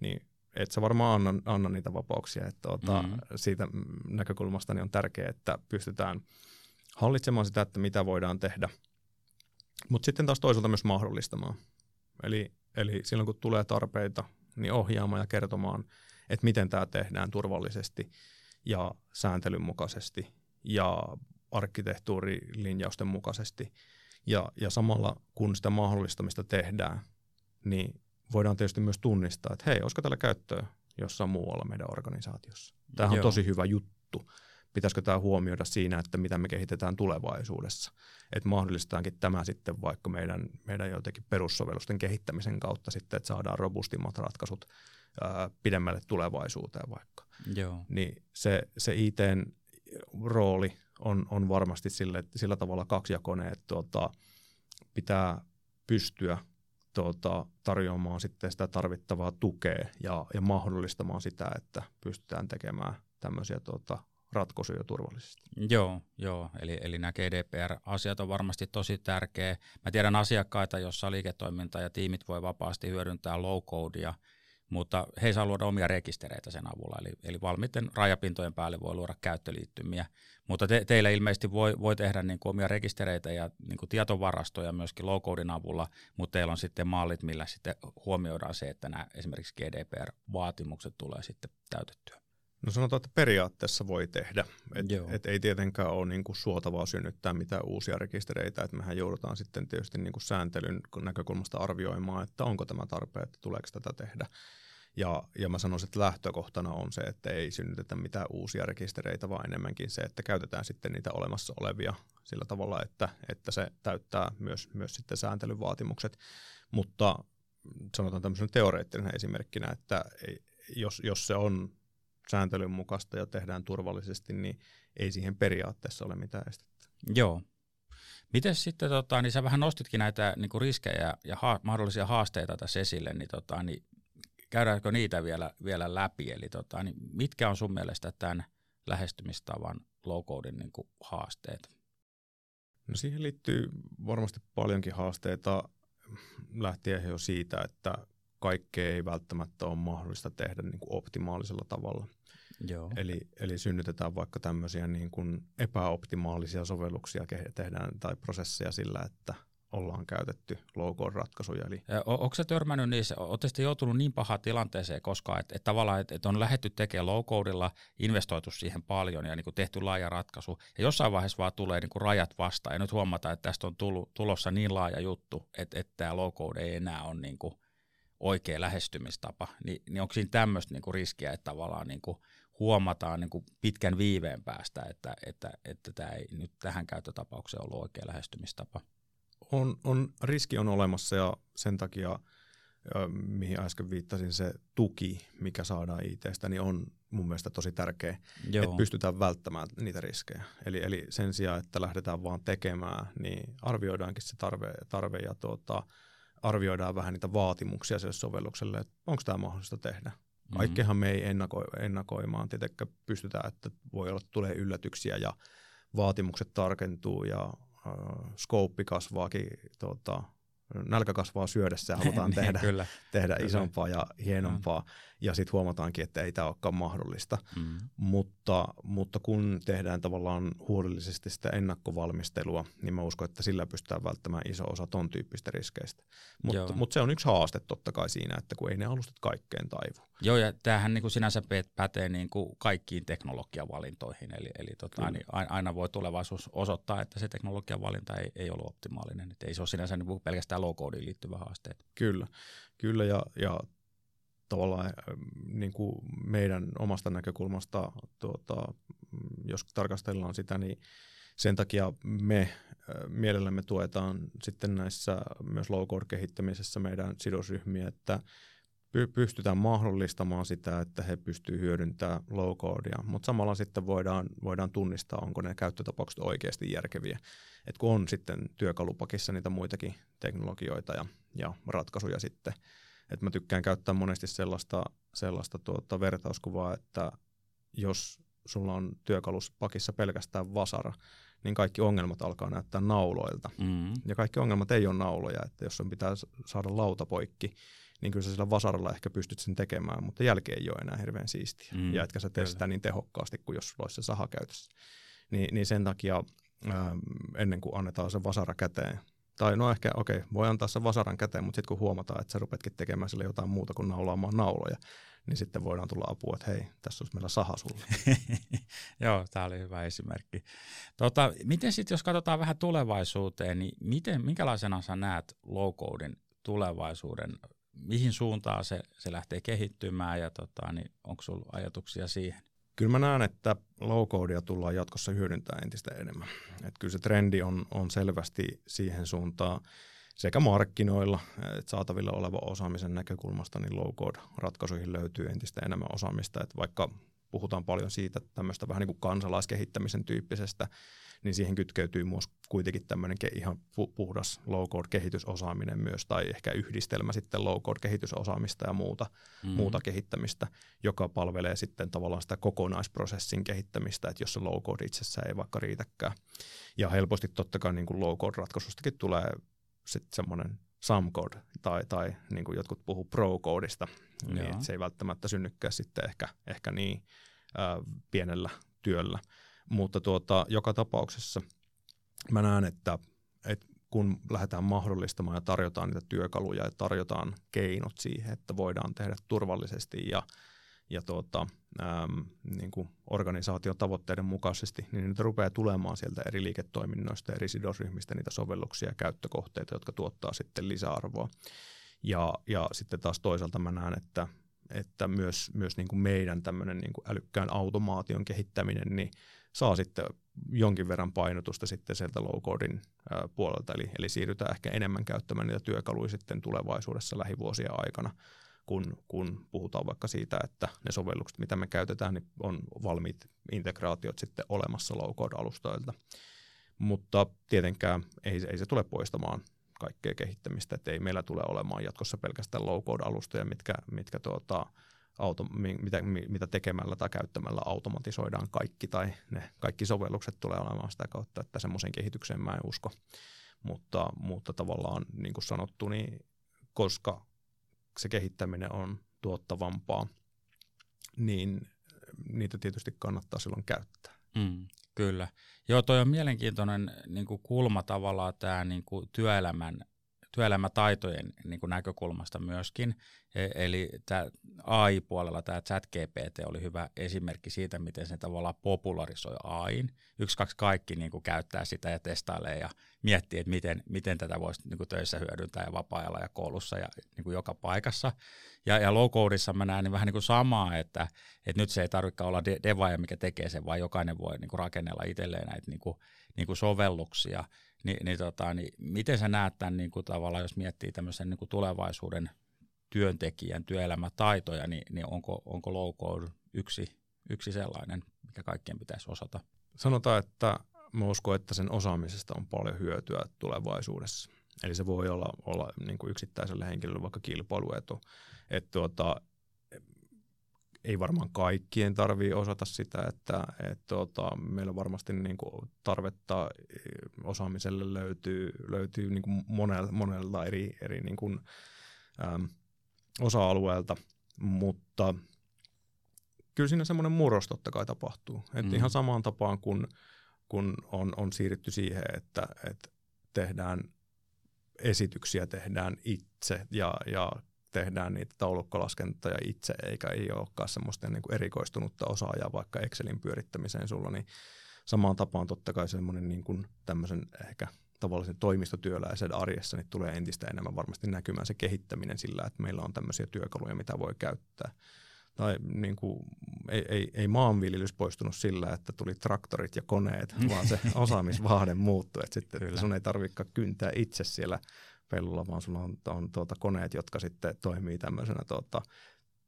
[SPEAKER 1] niin et sä varmaan anna, anna niitä vapauksia. Että tuota, mm-hmm. Siitä näkökulmasta niin on tärkeää, että pystytään hallitsemaan sitä, että mitä voidaan tehdä – mutta sitten taas toisaalta myös mahdollistamaan. Eli, eli silloin kun tulee tarpeita, niin ohjaamaan ja kertomaan, että miten tämä tehdään turvallisesti ja sääntelyn mukaisesti ja arkkitehtuurilinjausten mukaisesti. Ja, ja samalla kun sitä mahdollistamista tehdään, niin voidaan tietysti myös tunnistaa, että hei, olisiko tällä käyttöä jossain muualla meidän organisaatiossa. Tämä on tosi hyvä juttu pitäisikö tämä huomioida siinä, että mitä me kehitetään tulevaisuudessa. Että mahdollistetaankin tämä sitten vaikka meidän, meidän jotenkin perussovellusten kehittämisen kautta sitten, että saadaan robustimmat ratkaisut ää, pidemmälle tulevaisuuteen vaikka.
[SPEAKER 2] Joo.
[SPEAKER 1] Niin se, se ITn rooli on, on varmasti sille, sillä tavalla kaksijakoinen, että tuota, pitää pystyä tuota, tarjoamaan sitten sitä tarvittavaa tukea ja, ja mahdollistamaan sitä, että pystytään tekemään tämmöisiä tuota, ratkaisuja turvallisesti.
[SPEAKER 2] Joo, joo. Eli, eli nämä GDPR-asiat on varmasti tosi tärkeä. Mä tiedän asiakkaita, joissa liiketoiminta ja tiimit voi vapaasti hyödyntää low-codea, mutta he saa luoda omia rekistereitä sen avulla, eli, eli valmiitten rajapintojen päälle voi luoda käyttöliittymiä, mutta te, teillä ilmeisesti voi, voi tehdä niin kuin omia rekistereitä ja niin kuin tietovarastoja myöskin low-codein avulla, mutta teillä on sitten mallit, millä sitten huomioidaan se, että nämä esimerkiksi GDPR-vaatimukset tulee sitten täytettyä.
[SPEAKER 1] No sanotaan, että periaatteessa voi tehdä. Et, et ei tietenkään ole niinku suotavaa synnyttää mitään uusia rekistereitä. Et mehän joudutaan sitten tietysti niinku sääntelyn näkökulmasta arvioimaan, että onko tämä tarpeen, että tuleeko tätä tehdä. Ja, ja mä sanoisin, että lähtökohtana on se, että ei synnytetä mitään uusia rekistereitä, vaan enemmänkin se, että käytetään sitten niitä olemassa olevia sillä tavalla, että, että se täyttää myös, myös sitten sääntelyn vaatimukset. Mutta sanotaan tämmöisen teoreettisena esimerkkinä, että jos, jos se on sääntelyn mukaista ja tehdään turvallisesti, niin ei siihen periaatteessa ole mitään estettä.
[SPEAKER 2] Joo. Miten sitten, tota, niin sä vähän nostitkin näitä niin kuin riskejä ja ha- mahdollisia haasteita tässä esille, niin, tota, niin käydäänkö niitä vielä, vielä läpi? Eli tota, niin mitkä on sun mielestä tämän lähestymistavan low-codin niin kuin haasteet?
[SPEAKER 1] No siihen liittyy varmasti paljonkin haasteita lähtien jo siitä, että kaikkea ei välttämättä ole mahdollista tehdä niin kuin optimaalisella tavalla.
[SPEAKER 2] Joo.
[SPEAKER 1] Eli, eli synnytetään vaikka tämmöisiä niin kuin epäoptimaalisia sovelluksia tehdään tai prosesseja sillä, että ollaan käytetty low ratkaisuja. Eli...
[SPEAKER 2] Onko se törmännyt niissä, olette joutunut niin pahaan tilanteeseen koskaan, että, että tavallaan että, että on lähetty tekemään low codella, investoitu siihen paljon ja niin kuin tehty laaja ratkaisu, ja jossain vaiheessa vaan tulee niin kuin rajat vastaan, ja nyt huomataan, että tästä on tullut, tulossa niin laaja juttu, että, että tämä low code ei enää ole niin kuin oikea lähestymistapa, niin, niin onko siinä tämmöistä niinku riskiä, että tavallaan niinku huomataan niinku pitkän viiveen päästä, että, että, että tämä ei nyt tähän käyttötapaukseen ollut oikea lähestymistapa?
[SPEAKER 1] On, on, riski on olemassa ja sen takia, mihin äsken viittasin, se tuki, mikä saadaan ITstä, niin on mun mielestä tosi tärkeä, Joo. että pystytään välttämään niitä riskejä. Eli, eli sen sijaan, että lähdetään vaan tekemään, niin arvioidaankin se tarve, tarve ja tuota, arvioidaan vähän niitä vaatimuksia sille sovellukselle, että onko tämä mahdollista tehdä. Mm-hmm. Kaikkehan me ei ennako, ennakoimaan, tietenkään pystytään, että voi olla, tulee yllätyksiä ja vaatimukset tarkentuu ja äh, skouppi kasvaakin tuota, nälkä kasvaa syödessä ja halutaan
[SPEAKER 2] Niin,
[SPEAKER 1] tehdä,
[SPEAKER 2] kyllä.
[SPEAKER 1] tehdä
[SPEAKER 2] kyllä.
[SPEAKER 1] isompaa ja hienompaa. Ja sitten huomataankin, että ei tämä olekaan mahdollista.
[SPEAKER 2] Mm.
[SPEAKER 1] Mutta, mutta kun tehdään tavallaan huolellisesti sitä ennakkovalmistelua, niin mä uskon, että sillä pystytään välttämään iso osa ton tyyppistä riskeistä. Mutta mut se on yksi haaste totta kai siinä, että kun ei ne alustat kaikkeen taivu.
[SPEAKER 2] Joo, ja tämähän niin kuin sinänsä pä- pätee niin kuin kaikkiin teknologiavalintoihin, eli, eli tota, niin ai- aina voi tulevaisuus osoittaa, että se teknologiavalinta ei, ei ollut optimaalinen. Että ei se ole sinänsä niin kuin pelkästään low-codeen liittyvä haaste.
[SPEAKER 1] Kyllä, kyllä ja, ja tavallaan ähm, niin kuin meidän omasta näkökulmasta, tuota, mm, jos tarkastellaan sitä, niin sen takia me äh, mielellämme tuetaan sitten näissä myös low-code-kehittämisessä meidän sidosryhmiä, että py- pystytään mahdollistamaan sitä, että he pystyvät hyödyntämään low-codea, mutta samalla sitten voidaan, voidaan tunnistaa, onko ne käyttötapaukset oikeasti järkeviä. Et kun on sitten työkalupakissa niitä muitakin teknologioita ja, ja ratkaisuja sitten. Et mä tykkään käyttää monesti sellaista, sellaista tuota vertauskuvaa, että jos sulla on työkaluspakissa pelkästään vasara, niin kaikki ongelmat alkaa näyttää nauloilta.
[SPEAKER 2] Mm.
[SPEAKER 1] Ja kaikki ongelmat ei ole nauloja, että jos on pitää saada lauta poikki, niin kyllä sä sillä vasaralla ehkä pystyt sen tekemään, mutta jälkeen ei ole enää hirveän siistiä.
[SPEAKER 2] Mm,
[SPEAKER 1] ja etkä sä tee sitä niin tehokkaasti kuin jos sulla olisi se saha käytössä. Ni, niin sen takia ähm, ennen kuin annetaan se vasara käteen, tai no ehkä, okei, voi antaa sen vasaran käteen, mutta sitten kun huomataan, että sä rupetkin tekemään sille jotain muuta kuin naulaamaan nauloja, niin sitten voidaan tulla apua, että hei, tässä olisi meillä saha sulle.
[SPEAKER 2] Joo, tämä oli hyvä esimerkki. Tota, miten sitten, jos katsotaan vähän tulevaisuuteen, niin miten, minkälaisena sä näet low-codein tulevaisuuden? Mihin suuntaan se, se lähtee kehittymään ja tota, niin onko sulla ajatuksia siihen?
[SPEAKER 1] Kyllä mä näen, että low-codea tullaan jatkossa hyödyntämään entistä enemmän. Et kyllä se trendi on, on selvästi siihen suuntaan sekä markkinoilla että saatavilla oleva osaamisen näkökulmasta, niin low-code-ratkaisuihin löytyy entistä enemmän osaamista. Et vaikka puhutaan paljon siitä tämmöistä vähän niin kuin kansalaiskehittämisen tyyppisestä, niin siihen kytkeytyy myös kuitenkin tämmöinen ihan pu- puhdas low-code-kehitysosaaminen myös, tai ehkä yhdistelmä sitten low-code-kehitysosaamista ja muuta,
[SPEAKER 2] Mm.
[SPEAKER 1] muuta kehittämistä, joka palvelee sitten tavallaan sitä kokonaisprosessin kehittämistä, että jos se low-code itsessään ei vaikka riitäkään. Ja helposti totta kai niin kuin low-code-ratkaisustakin tulee sitten semmoinen some code, tai, tai niin kuin jotkut puhuu pro-koodista, niin se ei välttämättä synnykään sitten ehkä, ehkä niin ää, pienellä työllä. Mutta tuota, joka tapauksessa mä näen, että, että kun lähdetään mahdollistamaan ja tarjotaan niitä työkaluja ja tarjotaan keinot siihen, että voidaan tehdä turvallisesti ja, ja tuota, äm, niin kuin organisaation tavoitteiden mukaisesti, niin niitä rupeaa tulemaan sieltä eri liiketoiminnoista, eri sidosryhmistä niitä sovelluksia ja käyttökohteita, jotka tuottaa sitten lisäarvoa. Ja, ja sitten taas toisaalta mä näen, että, että myös, myös niin kuin meidän tämmöinen niin kuin älykkään automaation kehittäminen, niin saa sitten jonkin verran painotusta sitten sieltä low-codin puolelta, eli, eli siirrytään ehkä enemmän käyttämään niitä työkaluja sitten tulevaisuudessa lähivuosien aikana, kun, kun puhutaan vaikka siitä, että ne sovellukset, mitä me käytetään, niin on valmiit integraatiot sitten olemassa low-code-alustoilta. Mutta tietenkään ei, ei se tule poistamaan kaikkea kehittämistä, että ei meillä tule olemaan jatkossa pelkästään low-code-alustoja, mitkä, mitkä tuota, auto, mi- mitä, mi- mitä tekemällä tai käyttämällä automatisoidaan kaikki tai ne kaikki sovellukset tulee olemaan sitä kautta, että semmoiseen kehitykseen mä en usko. Mutta, mutta tavallaan niin kuin sanottu, niin koska se kehittäminen on tuottavampaa, niin niitä tietysti kannattaa silloin käyttää.
[SPEAKER 2] Mm, kyllä. Joo, toi on mielenkiintoinen niin kuin kulma tavallaan tämä niin kuin työelämän työelämätaitojen niin kuin näkökulmasta myöskin. E- eli tämä AI-puolella tämä chat GPT oli hyvä esimerkki siitä, miten se tavallaan popularisoi AIin. Yksi, kaksi kaikki niin kuin käyttää sitä ja testailee ja miettii, että miten, miten tätä voisi niin kuin töissä hyödyntää ja vapaa-ajalla ja koulussa ja niin kuin joka paikassa. Ja, ja low-codeissa mä näen niin vähän niin kuin samaa, että, että nyt se ei tarvitse olla de- devaaja, mikä tekee sen, vaan jokainen voi niin kuin rakennella itselleen näitä niin kuin, niin kuin sovelluksia. Ni, niin, tota, niin miten sä näet tämän niin kuin tavallaan, jos miettii tämmöisen niin kuin tulevaisuuden työntekijän työelämätaitoja, niin, niin onko, onko low code yksi, yksi sellainen, mikä kaikkien pitäisi osata?
[SPEAKER 1] Sanotaan, että mä uskon, että sen osaamisesta on paljon hyötyä tulevaisuudessa. Eli se voi olla, olla niin kuin yksittäiselle henkilölle vaikka kilpailuetu. Että tuota, ei varmaan kaikkien tarvii osata sitä, että et, tota, meillä varmasti niin kuin, tarvetta osaamiselle löytyy, löytyy niin kuin monelta, monelta eri, eri niin kuin, äm, osa-alueelta, mutta kyllä siinä semmoinen murros totta kai tapahtuu. Et mm. Ihan samaan tapaan kun, kun on, on siirrytty siihen, että, että tehdään esityksiä tehdään itse ja, ja tehdään niitä taulukkolaskentoja itse, eikä ei olekaan semmoista niin kuin erikoistunutta osaajaa vaikka Excelin pyörittämiseen sulla, niin samaan tapaan totta kai semmoinen niin kuin tämmöisen ehkä tavallisen toimistotyöläisen arjessa niin tulee entistä enemmän varmasti näkymään se kehittäminen sillä, että meillä on tämmöisiä työkaluja, mitä voi käyttää. Tai niin kuin, ei, ei, ei maanviljelys poistunut sillä, että tuli traktorit ja koneet, vaan se osaamisvahde muuttui. Että sitten Kyllä. sun ei tarvitse kyntää itse siellä pellolla, vaan sulla on, on tuota, koneet, jotka sitten toimii tämmöisenä tuota,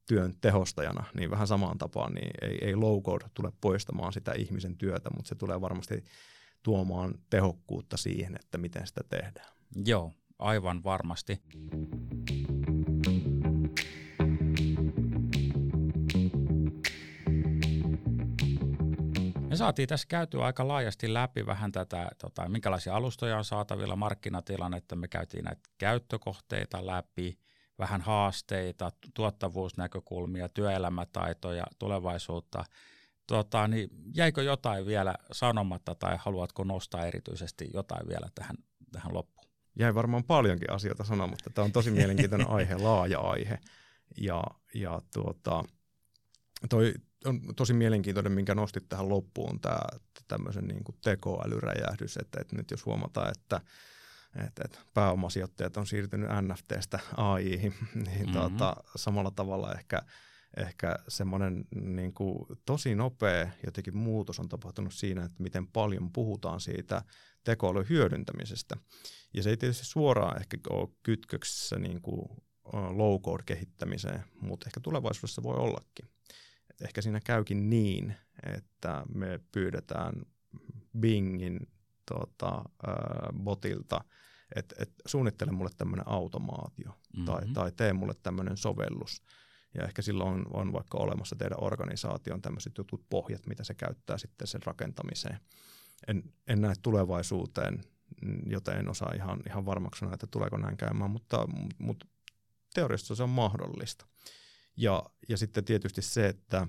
[SPEAKER 1] työn tehostajana, niin vähän samaan tapaan, niin ei, ei low code tule poistamaan sitä ihmisen työtä, mutta se tulee varmasti tuomaan tehokkuutta siihen, että miten sitä tehdään.
[SPEAKER 2] Joo, aivan varmasti. Me saatiin tässä käytyä aika laajasti läpi vähän tätä, tota, minkälaisia alustoja on saatavilla, markkinatilannetta, me käytiin näitä käyttökohteita läpi, vähän haasteita, tuottavuusnäkökulmia, työelämätaitoja, tulevaisuutta. Tota, niin jäikö jotain vielä sanomatta tai haluatko nostaa erityisesti jotain vielä tähän, tähän loppuun?
[SPEAKER 1] Jäi varmaan paljonkin asioita sanomatta. Tämä on tosi mielenkiintoinen aihe, laaja aihe. Ja, ja tuota, toi on tosi mielenkiintoinen, minkä nostit tähän loppuun, tämä tämmöisen niin kuin tekoälyräjähdys, että, että nyt jos huomataan, että että, että pääomasijoittajat on siirtynyt NFTstä AIhin, niin mm-hmm. tuota, samalla tavalla ehkä, ehkä semmoinen niin kuin tosi nopea jotenkin muutos on tapahtunut siinä, että miten paljon puhutaan siitä tekoälyn hyödyntämisestä. Ja se ei tietysti suoraan ehkä ole kytköksissä niin kuin low-code-kehittämiseen, mutta ehkä tulevaisuudessa voi ollakin ehkä siinä käykin niin, että me pyydetään Bingin tota, äh, botilta, että et suunnittele mulle tämmöinen automaatio mm-hmm. tai, tai tee mulle tämmöinen sovellus. Ja ehkä silloin on, on vaikka olemassa teidän organisaation tämmöiset jutut pohjat, mitä se käyttää sitten sen rakentamiseen. En, en näe tulevaisuuteen, joten en osaa ihan, ihan varmaksi sanoa, että tuleeko näin käymään, mutta, mutta teoriassa se on mahdollista. Ja, ja sitten tietysti se, että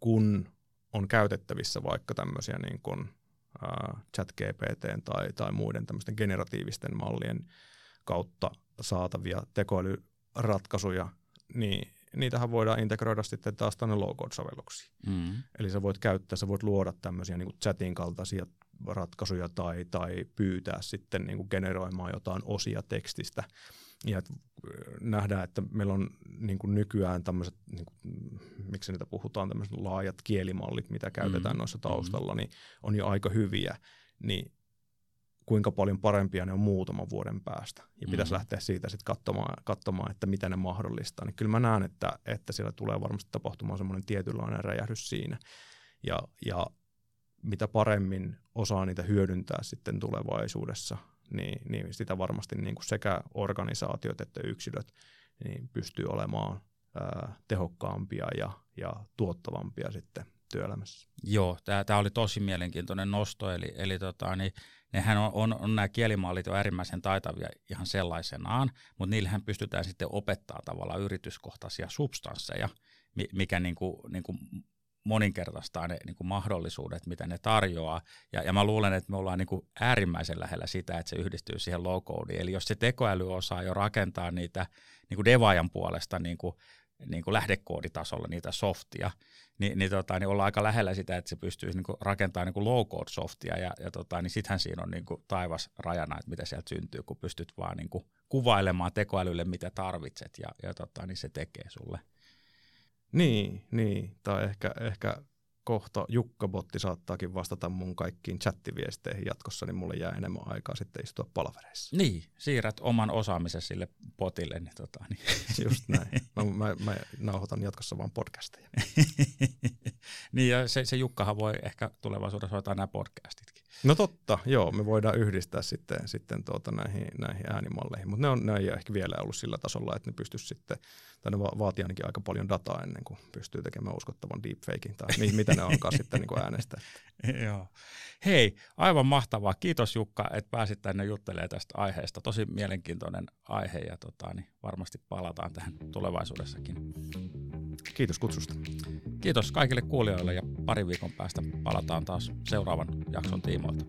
[SPEAKER 1] kun on käytettävissä vaikka tämmöisiä niin kuin, uh, chat GPT tai, tai muiden tämmöisten generatiivisten mallien kautta saatavia tekoälyratkaisuja, niin niitähän voidaan integroida sitten taas tänne low-code-sovelluksiin. Mm. Eli sä voit käyttää, sä voit luoda tämmöisiä niin kuin chatin kaltaisia ratkaisuja tai, tai pyytää sitten niin kuin generoimaan jotain osia tekstistä ja että nähdään, että meillä on niin kuin nykyään tämmöiset, niin kuin, miksi niitä puhutaan, tämmöiset laajat kielimallit, mitä käytetään mm. noissa taustalla, niin on jo aika hyviä, niin kuinka paljon parempia ne on muutaman vuoden päästä. Ja mm. pitäisi lähteä siitä sitten katsomaan, katsomaan, että mitä ne mahdollistaa. Niin kyllä mä näen, että, että siellä tulee varmasti tapahtumaan semmoinen tietynlainen räjähdys siinä. Ja, ja mitä paremmin osaa niitä hyödyntää sitten tulevaisuudessa, niin, niin sitä varmasti niin kuin sekä organisaatiot että yksilöt niin pystyy olemaan ää, tehokkaampia ja, ja tuottavampia sitten työelämässä.
[SPEAKER 2] Joo, tämä oli tosi mielenkiintoinen nosto, eli, eli tota, niin, nehän on, on, on nämä kielimallit jo äärimmäisen taitavia ihan sellaisenaan, mutta niillähän pystytään sitten opettaa tavallaan yrityskohtaisia substansseja, mikä niin kuin, niin kuin moninkertaistaa ne niin kuin mahdollisuudet, mitä ne tarjoaa. Ja, ja mä luulen, että me ollaan niin kuin äärimmäisen lähellä sitä, että se yhdistyy siihen low codeen. Eli jos se tekoäly osaa jo rakentaa niitä niin kuin devaajan puolesta niin kuin, niin kuin lähdekooditasolla niitä softia, niin, niin, tota, niin ollaan aika lähellä sitä, että se pystyy niin rakentamaan niin kuin low-code softia, ja, ja tota, niin sittenhän siinä on niin kuin taivas rajana, että mitä sieltä syntyy, kun pystyt vaan niin kuin kuvailemaan tekoälylle, mitä tarvitset, ja, ja tota, niin se tekee sulle.
[SPEAKER 1] Niin, niin. Tai ehkä, ehkä kohta Jukka-botti saattaakin vastata mun kaikkiin chattiviesteihin jatkossa, niin mulle jää enemmän aikaa sitten istua palavereissa.
[SPEAKER 2] Niin, siirrät oman osaamisen sille potille. Niin tota, niin.
[SPEAKER 1] Just näin. Mä, mä, mä nauhoitan jatkossa vaan podcasteja.
[SPEAKER 2] niin ja se, se Jukkahan voi ehkä tulevaisuudessa hoitaa nämä podcastitkin.
[SPEAKER 1] No totta, joo, me voidaan yhdistää sitten, sitten tuota näihin, näihin äänimalleihin, mutta ne, on, ne ei ehkä vielä ollut sillä tasolla, että ne pystyisi sitten, tai ne vaatii ainakin aika paljon dataa ennen kuin pystyy tekemään uskottavan deepfakein, tai mitä ne onkaan sitten niin äänestää.
[SPEAKER 2] joo. Hei, aivan mahtavaa. Kiitos Jukka, että pääsit tänne juttelemaan tästä aiheesta. Tosi mielenkiintoinen aihe ja tota, niin varmasti palataan tähän tulevaisuudessakin.
[SPEAKER 1] Kiitos kutsusta.
[SPEAKER 2] Kiitos kaikille kuulijoille ja pari viikon päästä palataan taas seuraavan jakson tiimoilta.